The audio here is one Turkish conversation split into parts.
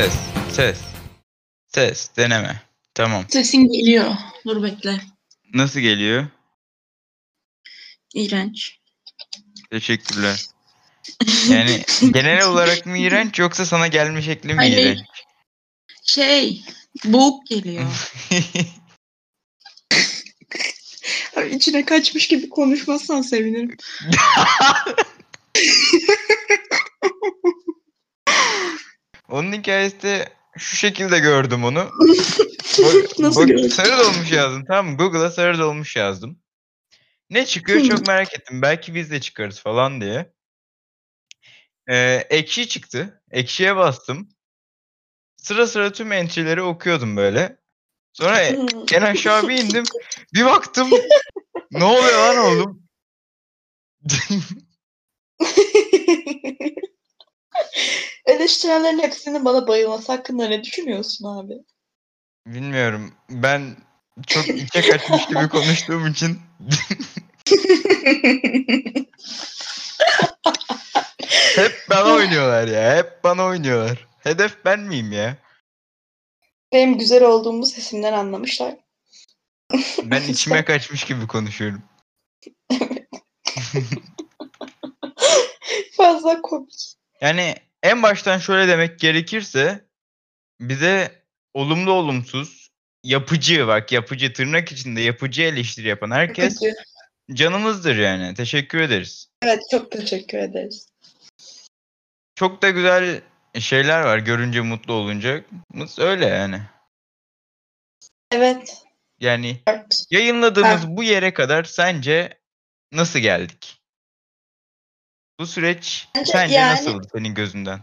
Ses. Ses. Ses. Deneme. Tamam. Sesin geliyor. Dur bekle. Nasıl geliyor? İğrenç. Teşekkürler. Yani genel olarak mı iğrenç yoksa sana gelme şekli mi Hayır. iğrenç? Şey, boğuk geliyor. Abi içine kaçmış gibi konuşmazsan sevinirim. Onun hikayesi şu şekilde gördüm onu. Bak- Nasıl gördün? Sarı dolmuş yazdım tamam mı? Google'a sarı dolmuş yazdım. Ne çıkıyor çok merak ettim. Belki biz de çıkarız falan diye. Ee, ekşi çıktı. Ekşiye bastım. Sıra sıra tüm entry'leri okuyordum böyle. Sonra e- en aşağı bir indim. Bir baktım. ne oluyor lan oğlum? Eleştirenlerin hepsinin bana bayılması hakkında ne düşünüyorsun abi? Bilmiyorum. Ben çok içe kaçmış gibi konuştuğum için hep bana oynuyorlar ya. Hep bana oynuyorlar. Hedef ben miyim ya? Benim güzel olduğumu sesimden anlamışlar. Ben içime kaçmış gibi konuşuyorum. Fazla komik. Yani en baştan şöyle demek gerekirse bize olumlu olumsuz yapıcı bak yapıcı tırnak içinde yapıcı eleştiri yapan herkes Kötü. canımızdır yani. Teşekkür ederiz. Evet çok teşekkür ederiz. Çok da güzel şeyler var görünce mutlu olunca. Öyle yani. Evet. Yani evet. yayınladığımız bu yere kadar sence nasıl geldik? Bu süreç Bence sence yani- nasıldı senin gözünden?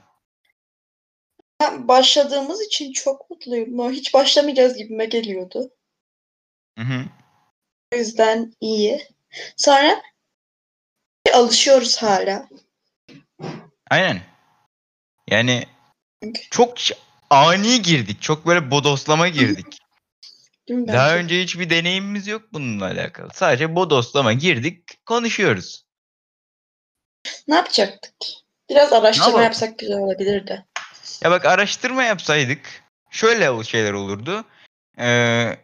Ben Başladığımız için çok mutluyum. Hiç başlamayacağız gibime geliyordu. Hı hı. O yüzden iyi. Sonra alışıyoruz hala. Aynen. Yani Çünkü- çok ş- ani girdik. Çok böyle bodoslama girdik. Değil mi? Daha Bence. önce hiçbir deneyimimiz yok bununla alakalı. Sadece bodoslama girdik, konuşuyoruz. Ne yapacaktık? Biraz araştırma yapalım? yapsak güzel olabilirdi. Ya bak araştırma yapsaydık şöyle ol- şeyler olurdu. Ee,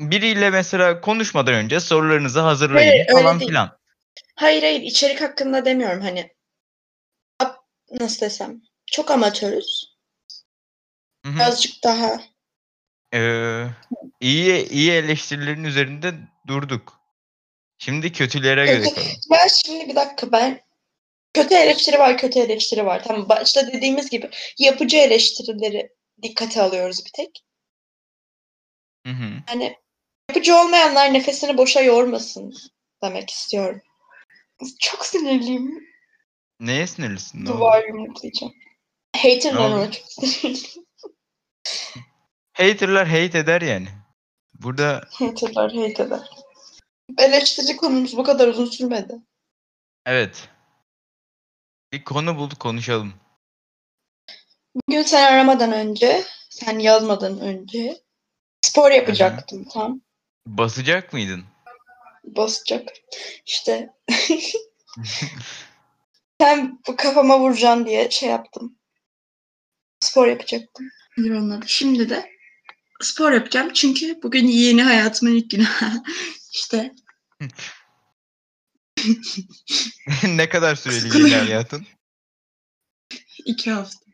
biriyle mesela konuşmadan önce sorularınızı hazırlayın Hayır, öyle falan değil. filan. Hayır hayır içerik hakkında demiyorum hani. Ap- Nasıl desem? Çok amatörüz. Hı hı. Birazcık daha Ee, iyi iyi eleştirilerin üzerinde durduk. Şimdi kötülere göre kalalım. Ben şimdi bir dakika ben kötü eleştiri var kötü eleştiri var. Tamam başta dediğimiz gibi yapıcı eleştirileri dikkate alıyoruz bir tek. Hı hı. Hani yapıcı olmayanlar nefesini boşa yormasın demek istiyorum. Çok sinirliyim. Neye sinirlisin? Duvar yumruklayacağım. Haterlar Ne oldu? ona çok sinirliyim. Haterlar hate eder yani. Burada Haterlar hate eder. Eleştiri konumuz bu kadar uzun sürmedi. evet. Bir konu bulduk konuşalım. Bugün sen aramadan önce, sen yazmadan önce spor yapacaktım tam. Basacak mıydın? Basacak. İşte sen bu kafama vuracaksın diye şey yaptım. Spor yapacaktım. Nedir onun adı? Şimdi de spor yapacağım çünkü bugün yeni hayatımın ilk günü. işte ne kadar süreli yeni hayatın? iki hafta.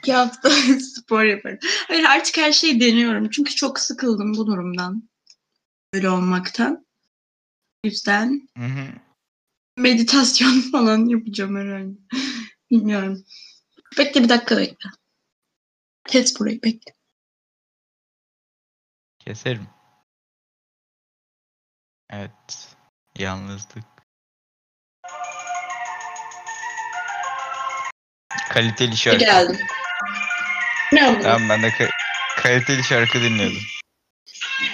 iki hafta spor yaparım. Hayır artık her şeyi deniyorum. Çünkü çok sıkıldım bu durumdan. Böyle olmaktan. O yüzden Hı hı. meditasyon falan yapacağım herhalde. Bilmiyorum. Bekle bir dakika bekle. Kes burayı bekle. Keserim. Evet. Yalnızlık. Kaliteli şarkı. Geldim. Ne oldu? Tamam ben de ka- kaliteli şarkı dinliyordum.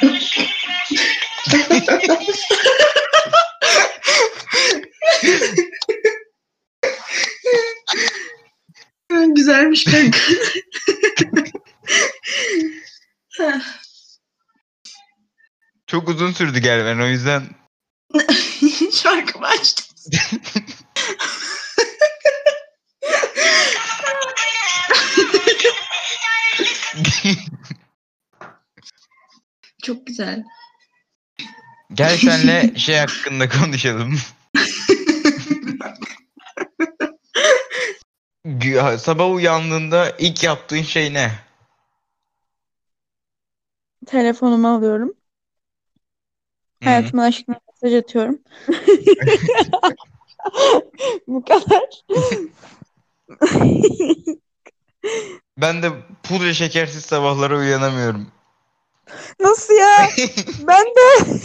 Güzelmiş kanka. Çok uzun sürdü gelmen o yüzden güzel. Gel senle şey hakkında konuşalım. Sabah uyandığında ilk yaptığın şey ne? Telefonumu alıyorum. Hı. Hayatıma aşkına mesaj atıyorum. Bu kadar. Ben de pudra şekersiz sabahlara uyanamıyorum. Nasıl ya? Ben de.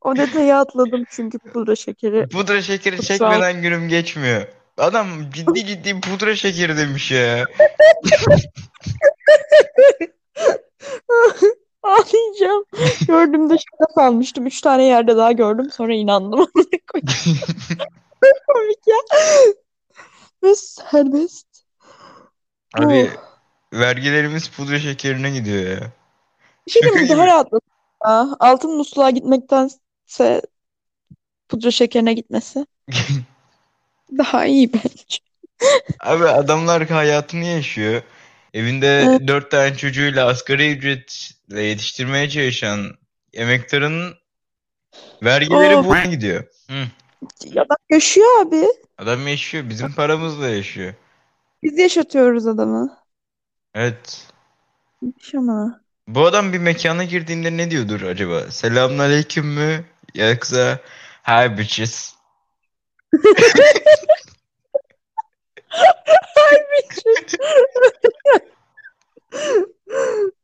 O detayı atladım çünkü pudra şekeri. Pudra şekeri Kutsal. çekmeden günüm geçmiyor. Adam ciddi ciddi pudra şekeri demiş ya. Ağlayacağım. Gördüğümde şaka sanmıştım. Üç tane yerde daha gördüm. Sonra inandım. Komik ya. Ve serbest. Abi Oh. Vergilerimiz pudra şekerine gidiyor ya. Bir şey diyeyim mi? Şaka Daha gibi. rahatladım ya. Altın musluğa gitmektense pudra şekerine gitmesi daha iyi bence. Abi adamlar hayatını yaşıyor. Evinde Evet. dört tane çocuğuyla asgari ücretle yetiştirmeye çalışan emektarın vergileri Of. buna gidiyor. Hı. Adam yaşıyor abi. Adam yaşıyor. Bizim paramızla yaşıyor. Biz yaşatıyoruz adamı. Evet. Yaşama. Bu adam bir mekana girdiğinde ne diyordur acaba? Selamünaleyküm mü? Yoksa hi bitches.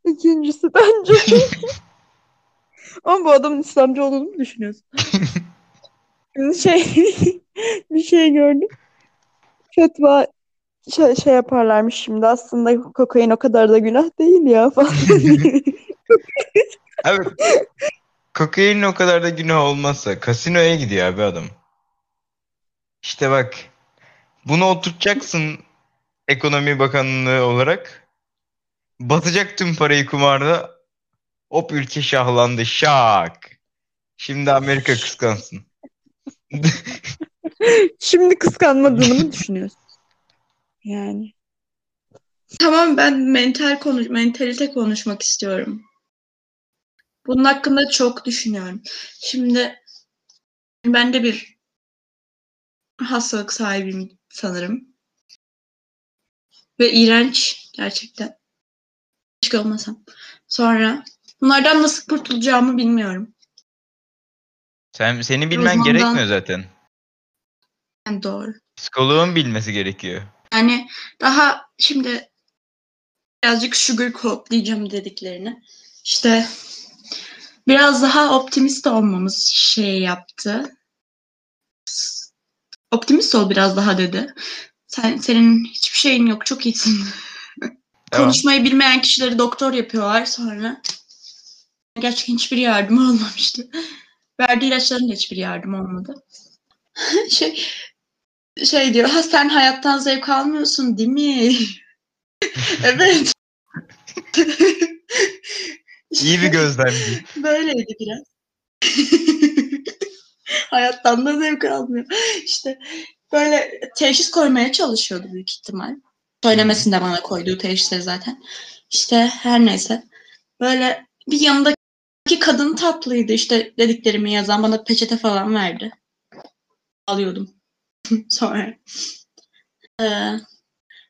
İkincisi bence. Ama bu adamın İslamcı olduğunu mu düşünüyorsun? şey bir şey gördüm. Fetva şey, şey yaparlarmış şimdi aslında kokain o kadar da günah değil ya falan. Abi kokainin o kadar da günah olmazsa kasinoya gidiyor abi adam. İşte bak bunu oturtacaksın ekonomi bakanlığı olarak. Batacak tüm parayı kumarda. Hop ülke şahlandı şak. Şimdi Amerika kıskansın. Şimdi kıskanmadığını mı düşünüyorsun? Yani. Tamam ben mental konuş mentalite konuşmak istiyorum. Bunun hakkında çok düşünüyorum. Şimdi ben de bir hastalık sahibiyim sanırım. Ve iğrenç gerçekten. Keşke olmasam. Sonra bunlardan nasıl kurtulacağımı bilmiyorum. Sen seni bilmen Uzmandan- gerekmiyor zaten. Yani doğru. Psikoloğun bilmesi gerekiyor. Yani daha şimdi birazcık sugar diyeceğim dediklerini. İşte biraz daha optimist olmamız şey yaptı. Optimist ol biraz daha dedi. Sen senin hiçbir şeyin yok, çok iyisin. Tamam. Konuşmayı bilmeyen kişileri doktor yapıyorlar sonra. Gerçekten hiçbir yardım olmamıştı. Verdiği ilaçların da hiçbir yardım olmadı. şey şey diyor, ha sen hayattan zevk almıyorsun değil mi? evet. İyi bir gözlemci. Böyleydi biraz. Hayattan da zevk almıyor. İşte böyle teşhis koymaya çalışıyordu büyük ihtimal. Söylemesin de bana koyduğu teşhisleri zaten. İşte her neyse. Böyle bir yanındaki kadın tatlıydı işte dediklerimi yazan bana peçete falan verdi. Alıyordum. Sonra. Ee,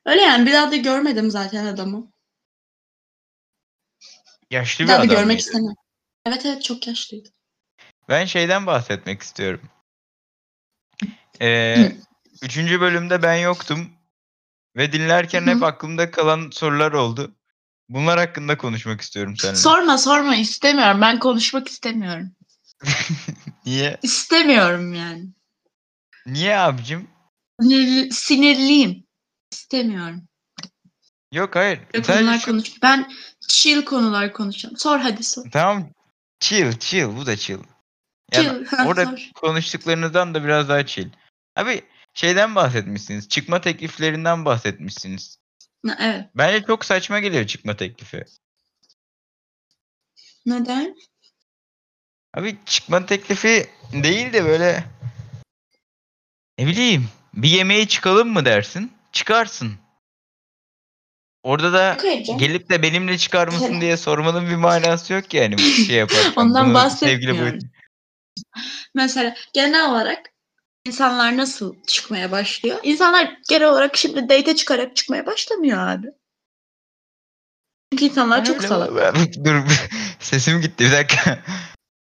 öyle yani bir daha da görmedim zaten adamı. Yaşlı Bir bir daha da görmek mıydı? istemem. Evet evet çok yaşlıydı. Ben şeyden bahsetmek istiyorum. Ee, üçüncü bölümde ben yoktum. Ve dinlerken hep aklımda kalan sorular oldu. Bunlar hakkında konuşmak istiyorum seninle. Sorma sorma istemiyorum. Ben konuşmak istemiyorum. Niye? İstemiyorum yani. Niye abicim? Sinirli, sinirliyim. İstemiyorum. Yok hayır. Yok konular şu- konuş. Ben chill konular konuşacağım. Sor hadi sor. Tamam. Chill, chill. Bu da chill. Yani Chill. orada sor. konuştuklarınızdan da biraz daha chill. Abi şeyden bahsetmişsiniz. Çıkma tekliflerinden bahsetmişsiniz. Evet. Bence çok saçma geliyor çıkma teklifi. Neden? Abi çıkma teklifi değil de böyle ne bileyim bir yemeğe çıkalım mı dersin? Çıkarsın. Orada da gelip de benimle çıkar mısın diye sormanın bir manası yok ki yani bu şey yaparken. Ondan Bunu bahsetmiyorum. sevgili boyut- Mesela genel olarak insanlar nasıl çıkmaya başlıyor? İnsanlar genel olarak şimdi date çıkarak çıkmaya başlamıyor abi. Çünkü insanlar çok Öyle salak. mi? Dur sesim gitti bir dakika.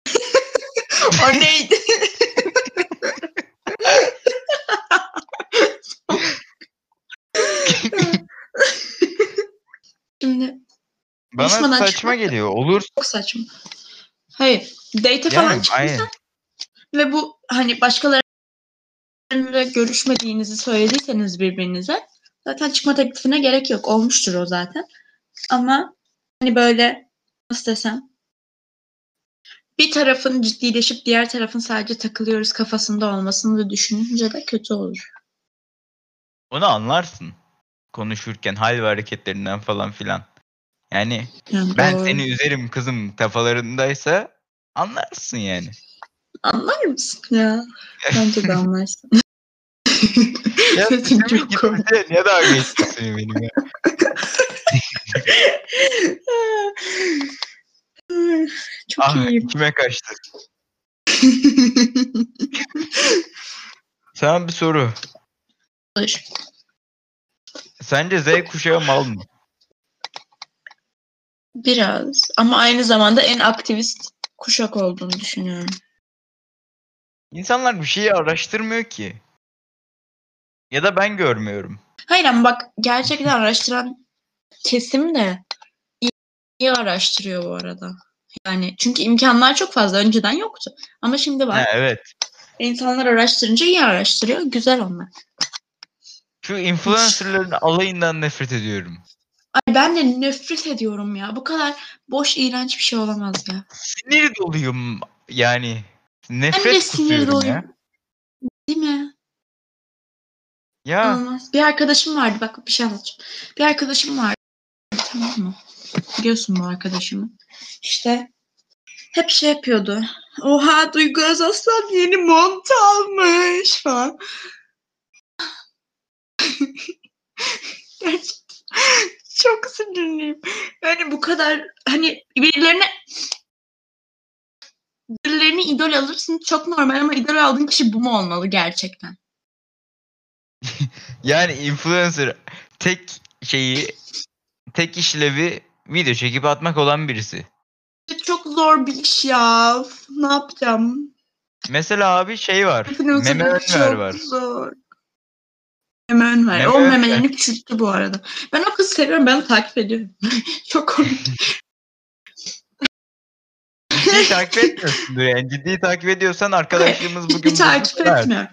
o neydi? Şimdi Bana Konuşmadan saçma çıkmak da- geliyor. Olur. çok saçma. Hayır. Date falan Yani, çıktıysan aynen. ve bu hani başkalarıyla görüşmediğinizi söylediyseniz birbirinize zaten çıkma teklifine gerek yok. Olmuştur o zaten. Ama hani böyle nasıl desem bir tarafın ciddileşip diğer tarafın sadece takılıyoruz kafasında olmasını da düşününce de kötü olur. Onu anlarsın. Konuşurken hal ve hareketlerinden falan filan. Yani ben doğru. seni üzerim kızım kafalarındaysa anlarsın yani. Anlar mısın ya? Bence de anlarsın. Ya sesimin çok komik. niye daha geçti benim ya? Çok Ah iyiyim. kime kaçtı? Sana bir soru. Olur. Sence Z kuşağı mal mı? Biraz ama aynı zamanda en aktivist kuşak olduğunu düşünüyorum. İnsanlar bir şeyi araştırmıyor ki. Ya da ben görmüyorum. Hayır ama bak gerçekten araştıran kesim de iyi, iyi araştırıyor bu arada. Yani çünkü imkanlar çok fazla önceden yoktu. Ama şimdi var. Ha, evet. İnsanlar araştırınca iyi araştırıyor. Güzel onlar. Şu influencerların alayından nefret ediyorum. Ay ben de nefret ediyorum ya. Bu kadar boş iğrenç bir şey olamaz ya. Sinir doluyum yani. Ben de Nefret sinir kusuyorum ya. doluyum. Değil mi? Ya İnanılmaz. Bir arkadaşım vardı. Bak bir şey anlatacağım. Bir arkadaşım vardı. Tamam mı? Biliyorsun bu arkadaşımı. İşte hep şey yapıyordu. Oha Duygu Özaslan yeni mont almış falan. Çok sinirliyim. Yani bu kadar hani birilerine birilerini idol alırsın çok normal ama idol aldığın kişi bu mu olmalı gerçekten? yani influencer tek şeyi tek işlevi video çekip atmak olan birisi. Çok zor bir iş ya. Ne yapacağım? Mesela abi şey var. Meme Önver çok var. zor. Meme Önver. Meme o memelerini küçülttü bu arada. Ben o kızı seviyorum. Ben onu takip ediyorum. çok komik. Ciddi takip etmiyorsundur yani. Ciddi takip ediyorsan arkadaşlığımız bugün Hiç takip etmiyorum.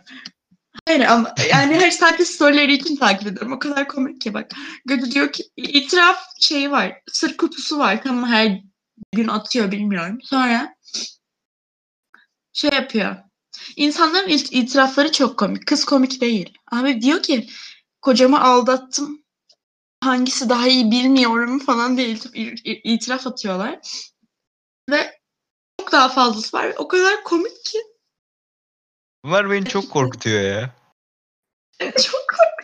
Hayır ama yani her sadece storyleri için takip ediyorum. O kadar komik ki bak. Gödü diyor ki itiraf şeyi var. Sır kutusu var. Tamam her gün atıyor bilmiyorum. Sonra şey yapıyor. İnsanların it- itirafları çok komik. Kız komik değil. Abi diyor ki kocamı aldattım. Hangisi daha iyi bilmiyorum falan diye it- it- itiraf atıyorlar. Ve çok daha fazlası var. O kadar komik ki. Bunlar beni çok korkutuyor ya. Çok korkutuyor.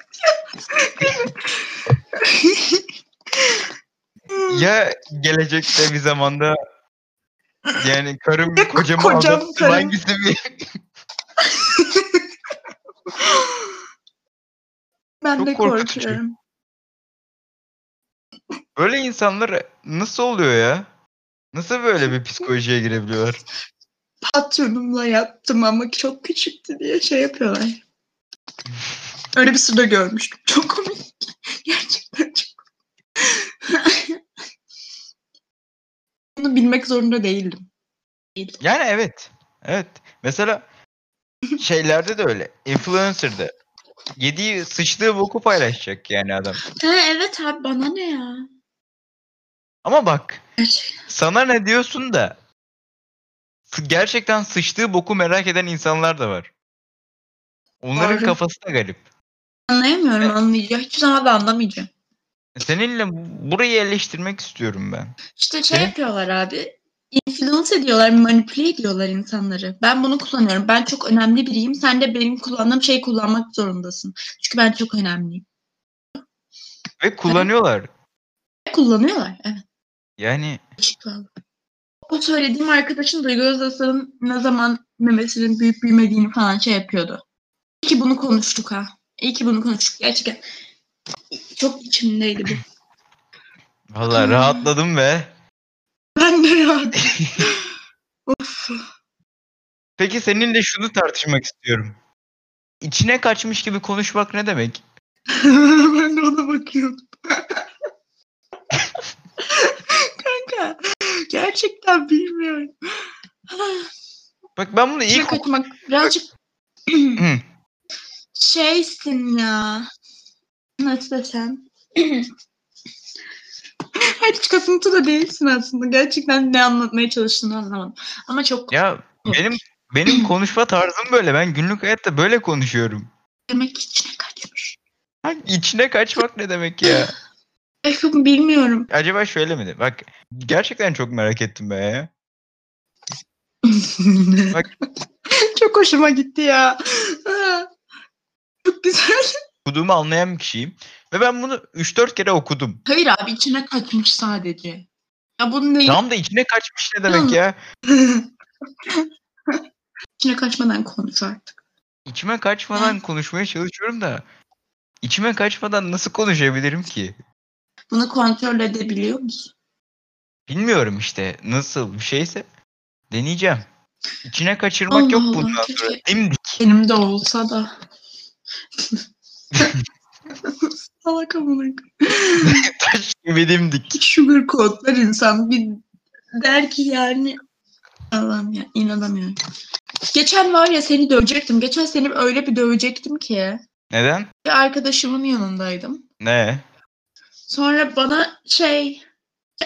Ya gelecekte bir zamanda yani karım Ya kocamı kocam, aldattım karım. hangisi bir ben Çok de korkutucu. korkuyorum. Böyle insanlar nasıl oluyor ya? Nasıl böyle bir psikolojiye girebiliyorlar? Patronumla yattım ama çok küçüktü diye şey yapıyorlar. Öyle bir sırada görmüştüm. Çok komik. Gerçekten çok komik. Bunu bilmek zorunda değildim. Değildim. Yani evet. Evet. Mesela şeylerde de öyle. Influencer'da yediği sıçtığı boku paylaşacak yani adam. Ha, evet abi bana ne ya? Ama bak Gerçekten. sana ne diyorsun da gerçekten sıçtığı boku merak eden insanlar da var. Onların Doğru. kafası da garip. Anlayamıyorum anlayacağım. Hiçbir zaman da anlamayacağım. Seninle burayı eleştirmek istiyorum ben. İşte şey Senin- yapıyorlar abi. Influence ediyorlar, manipüle ediyorlar insanları. Ben bunu kullanıyorum. Ben çok önemli biriyim. Sen de benim kullandığım şeyi kullanmak zorundasın. Çünkü ben çok önemliyim. Ve kullanıyorlar. kullanıyorlar. Evet. Yani. O söylediğim arkadaşın Duygu Özaslan'ın ne zaman memesinin büyük büyümediğini falan şey yapıyordu. İyi ki bunu konuştuk ha. İyi ki bunu konuştuk. Gerçekten çok içimdeydi bu. valla rahatladım be. Ya. of. Peki seninle şunu tartışmak istiyorum. İçine kaçmış gibi konuşmak ne demek? ben de ona bakıyordum. Kanka gerçekten bilmiyorum. Bak ben bunu ilk kaçmak birazcık şeysin ya. Nasıl desem? Hiç kasıntı da değilsin aslında. Gerçekten ne anlatmaya çalıştığını anlamadım. Ama çok ya benim benim konuşma tarzım böyle. Ben günlük hayatta böyle konuşuyorum. demek içine kaçmış. Ha, içine kaçmak ne demek ya? Ay, bilmiyorum. Acaba şöyle mi? Bak gerçekten çok merak ettim be ya. Bak. çok hoşuma gitti ya. Çok güzel. Okuduğumu anlayan bir kişiyim. Ve ben bunu 3-4 kere okudum. Hayır abi içine kaçmış sadece. Ya bunun değil. Tamam da içine kaçmış ne demek ya? içine kaçmadan konuş artık. İçime kaçmadan konuşmaya çalışıyorum da içime kaçmadan nasıl konuşabilirim ki? Bunu kontrol edebiliyor musun? Bilmiyorum işte nasıl bir şeyse deneyeceğim. İçine kaçırmak yok Allah Allah, bundan keşke. sonra. Dimdik. Benim de olsa da. Salak amına Taş gibi dimdik. Sugar coatlar insan bir der ki yani Allah'ım ya inanamıyorum. Geçen var ya seni dövecektim. Geçen seni öyle bir dövecektim ki. Neden? Bir arkadaşımın yanındaydım. Ne? Sonra bana şey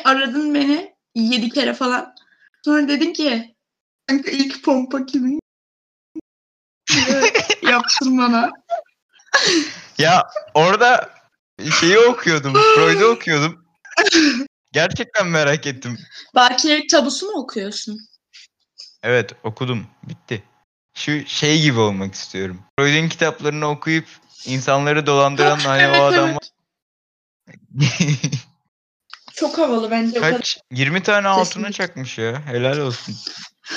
aradın beni yedi kere falan. Sonra dedin ki kanka ilk pompa kimin? yaptın bana. Ya orada şeyi okuyordum. Freud'u okuyordum. Gerçekten merak ettim. Bakiyelik tabusu mu okuyorsun? Evet okudum. Bitti. Şu şey gibi olmak istiyorum. Freud'un kitaplarını okuyup insanları dolandıran hani Evet, o adam evet. Çok havalı bence. kaç 20 tane altına çakmış ya. Helal olsun.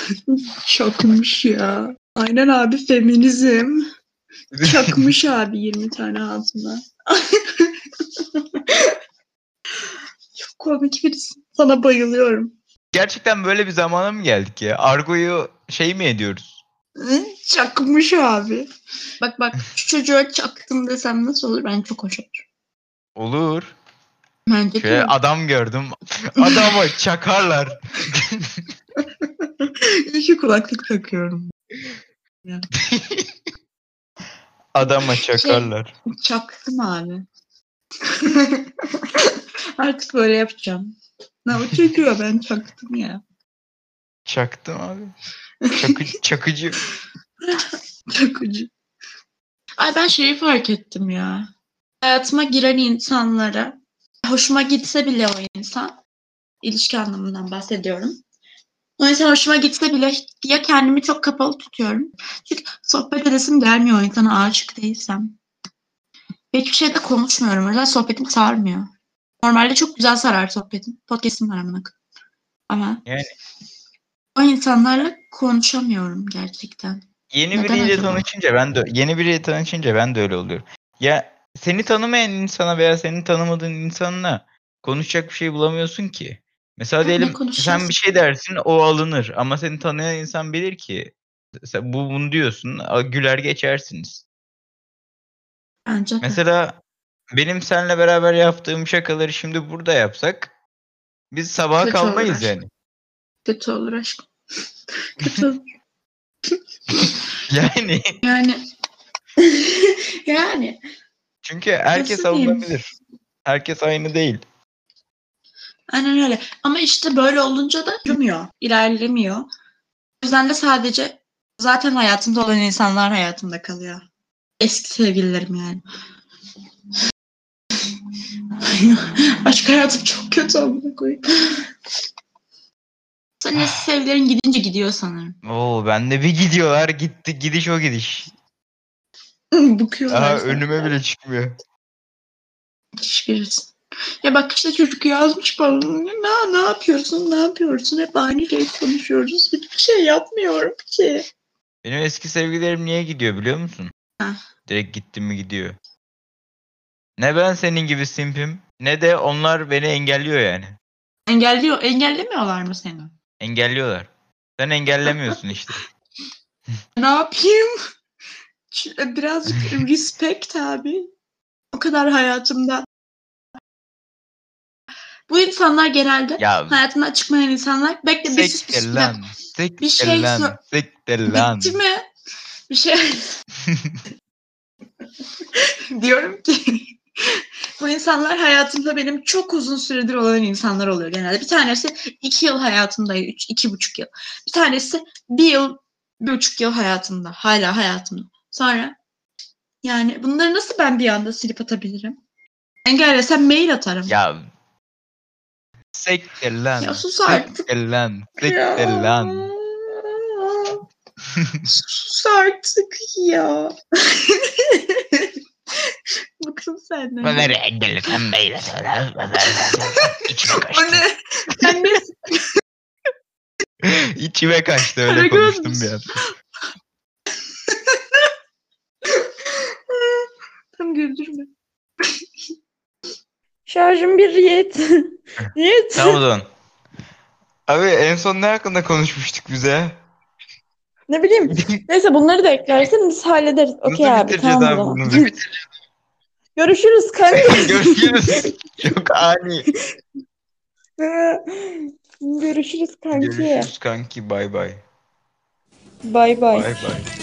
Çakmış ya. Aynen abi feminizm. Çakmış abi 20 tane altına. Çok komik birisin. Sana bayılıyorum. Gerçekten böyle bir zamana mı geldik ya? Argo'yu şey mi ediyoruz? Çakmış abi. Bak bak şu çocuğa çaktım desem nasıl olur? Ben çok hoş olur. Olur. Bence Şöyle de. adam gördüm. Adama çakarlar. İyi ki kulaklık takıyorum. Adama Şey- çakarlar. Çaktım abi. Artık böyle yapacağım. Ne o çocuğa ben çaktım ya. Çaktım abi. Çakı, çakıcı. Çok ucu. Ay ben şeyi fark ettim ya. Hayatıma giren insanlara hoşuma gitse bile o insan ilişki anlamından bahsediyorum. O insan hoşuma gitse bile diye kendimi çok kapalı tutuyorum. Çünkü sohbet edesim gelmiyor o insana aşık değilsem. Hiçbir şeyde konuşmuyorum. O yüzden sohbetim sarmıyor. Normalde çok güzel sarar sohbetim. Podcast'im var amına. Ama Yani- o insanlarla konuşamıyorum gerçekten. Yeni Neden biriyle acaba? tanışınca ben de yeni biriyle tanışınca ben de öyle oluyorum. Ya seni tanımayan insana veya seni tanımadığın insanla konuşacak bir şey bulamıyorsun ki. Mesela ne diyelim sen bir şey dersin o alınır ama seni tanıyan insan bilir ki sen bu bunu diyorsun güler geçersiniz. De. Mesela benim seninle beraber yaptığım şakaları şimdi burada yapsak biz sabaha Kötü olur kalmayız aşkım. yani. Kötü olur aşkım. Kötü olur. Yani Yani yani çünkü herkes Nasıl diyeyim? alınabilir. Herkes aynı değil. aynen öyle. Ama işte böyle olunca da yürümüyor, ilerlemiyor. O yüzden de sadece zaten hayatımda olan insanlar hayatımda kalıyor. Eski sevgililerim yani. Aşk hayatım çok kötü amına koyayım. Senin eski sevgililerin gidince gidiyor sanırım. Oo bende bir gidiyorlar gitti gidiş o gidiş. Bıkıyorlar. Aha sana. önüme bile çıkmıyor. Hiçbirisi. Ya bak işte çocuk yazmış bana. Ne, ne yapıyorsun? Ne yapıyorsun? Hep aynı şeyi konuşuyoruz. Hiçbir şey yapmıyorum ki. Benim eski sevgilerim niye gidiyor biliyor musun? Heh. Direkt gitti mi gidiyor. Ne ben senin gibi simpim ne de onlar beni engelliyor yani. Engelliyor, engellemiyorlar mı seni? Engelliyorlar. Sen engellemiyorsun işte. Ne yapayım? Birazcık respect abi. O kadar hayatımda. Bu insanlar genelde Ya hayatımdan çıkmayan insanlar. Bekle bir sus bir sus. lan. Bir Siktir şey lan. lan. Bitti mi? Bir şey diyorum ki bu insanlar hayatımda benim çok uzun süredir olan insanlar oluyor genelde. Bir tanesi iki yıl hayatımda, üç, iki buçuk yıl. Bir tanesi bir yıl, bir buçuk yıl hayatımda. Hala hayatımda. Sonra yani bunları nasıl ben bir anda silip atabilirim? Engellesem mail atarım. Ya Siktir lan. Ya sus artık. Siktir lan. Ya. Siktir lan. Sus artık ya. Bıktım senden. Bunları engellesem böyle söyler. İçime kaçtı. ne? Sen ne? İçime kaçtı öyle konuştum bir an. Tam güldürme. Şarjım bir yet. yet. Tamam o zaman. Abi en son ne hakkında konuşmuştuk bize? Ne bileyim. Neyse bunları da eklersen biz hallederiz. Okey abi tamam abi bunu? Bitireceğiz? Görüşürüz kanka. Görüşürüz. Çok ani. Görüşürüz kanki. Görüşürüz kanki. Bay bay. Bay bay. Bay bay.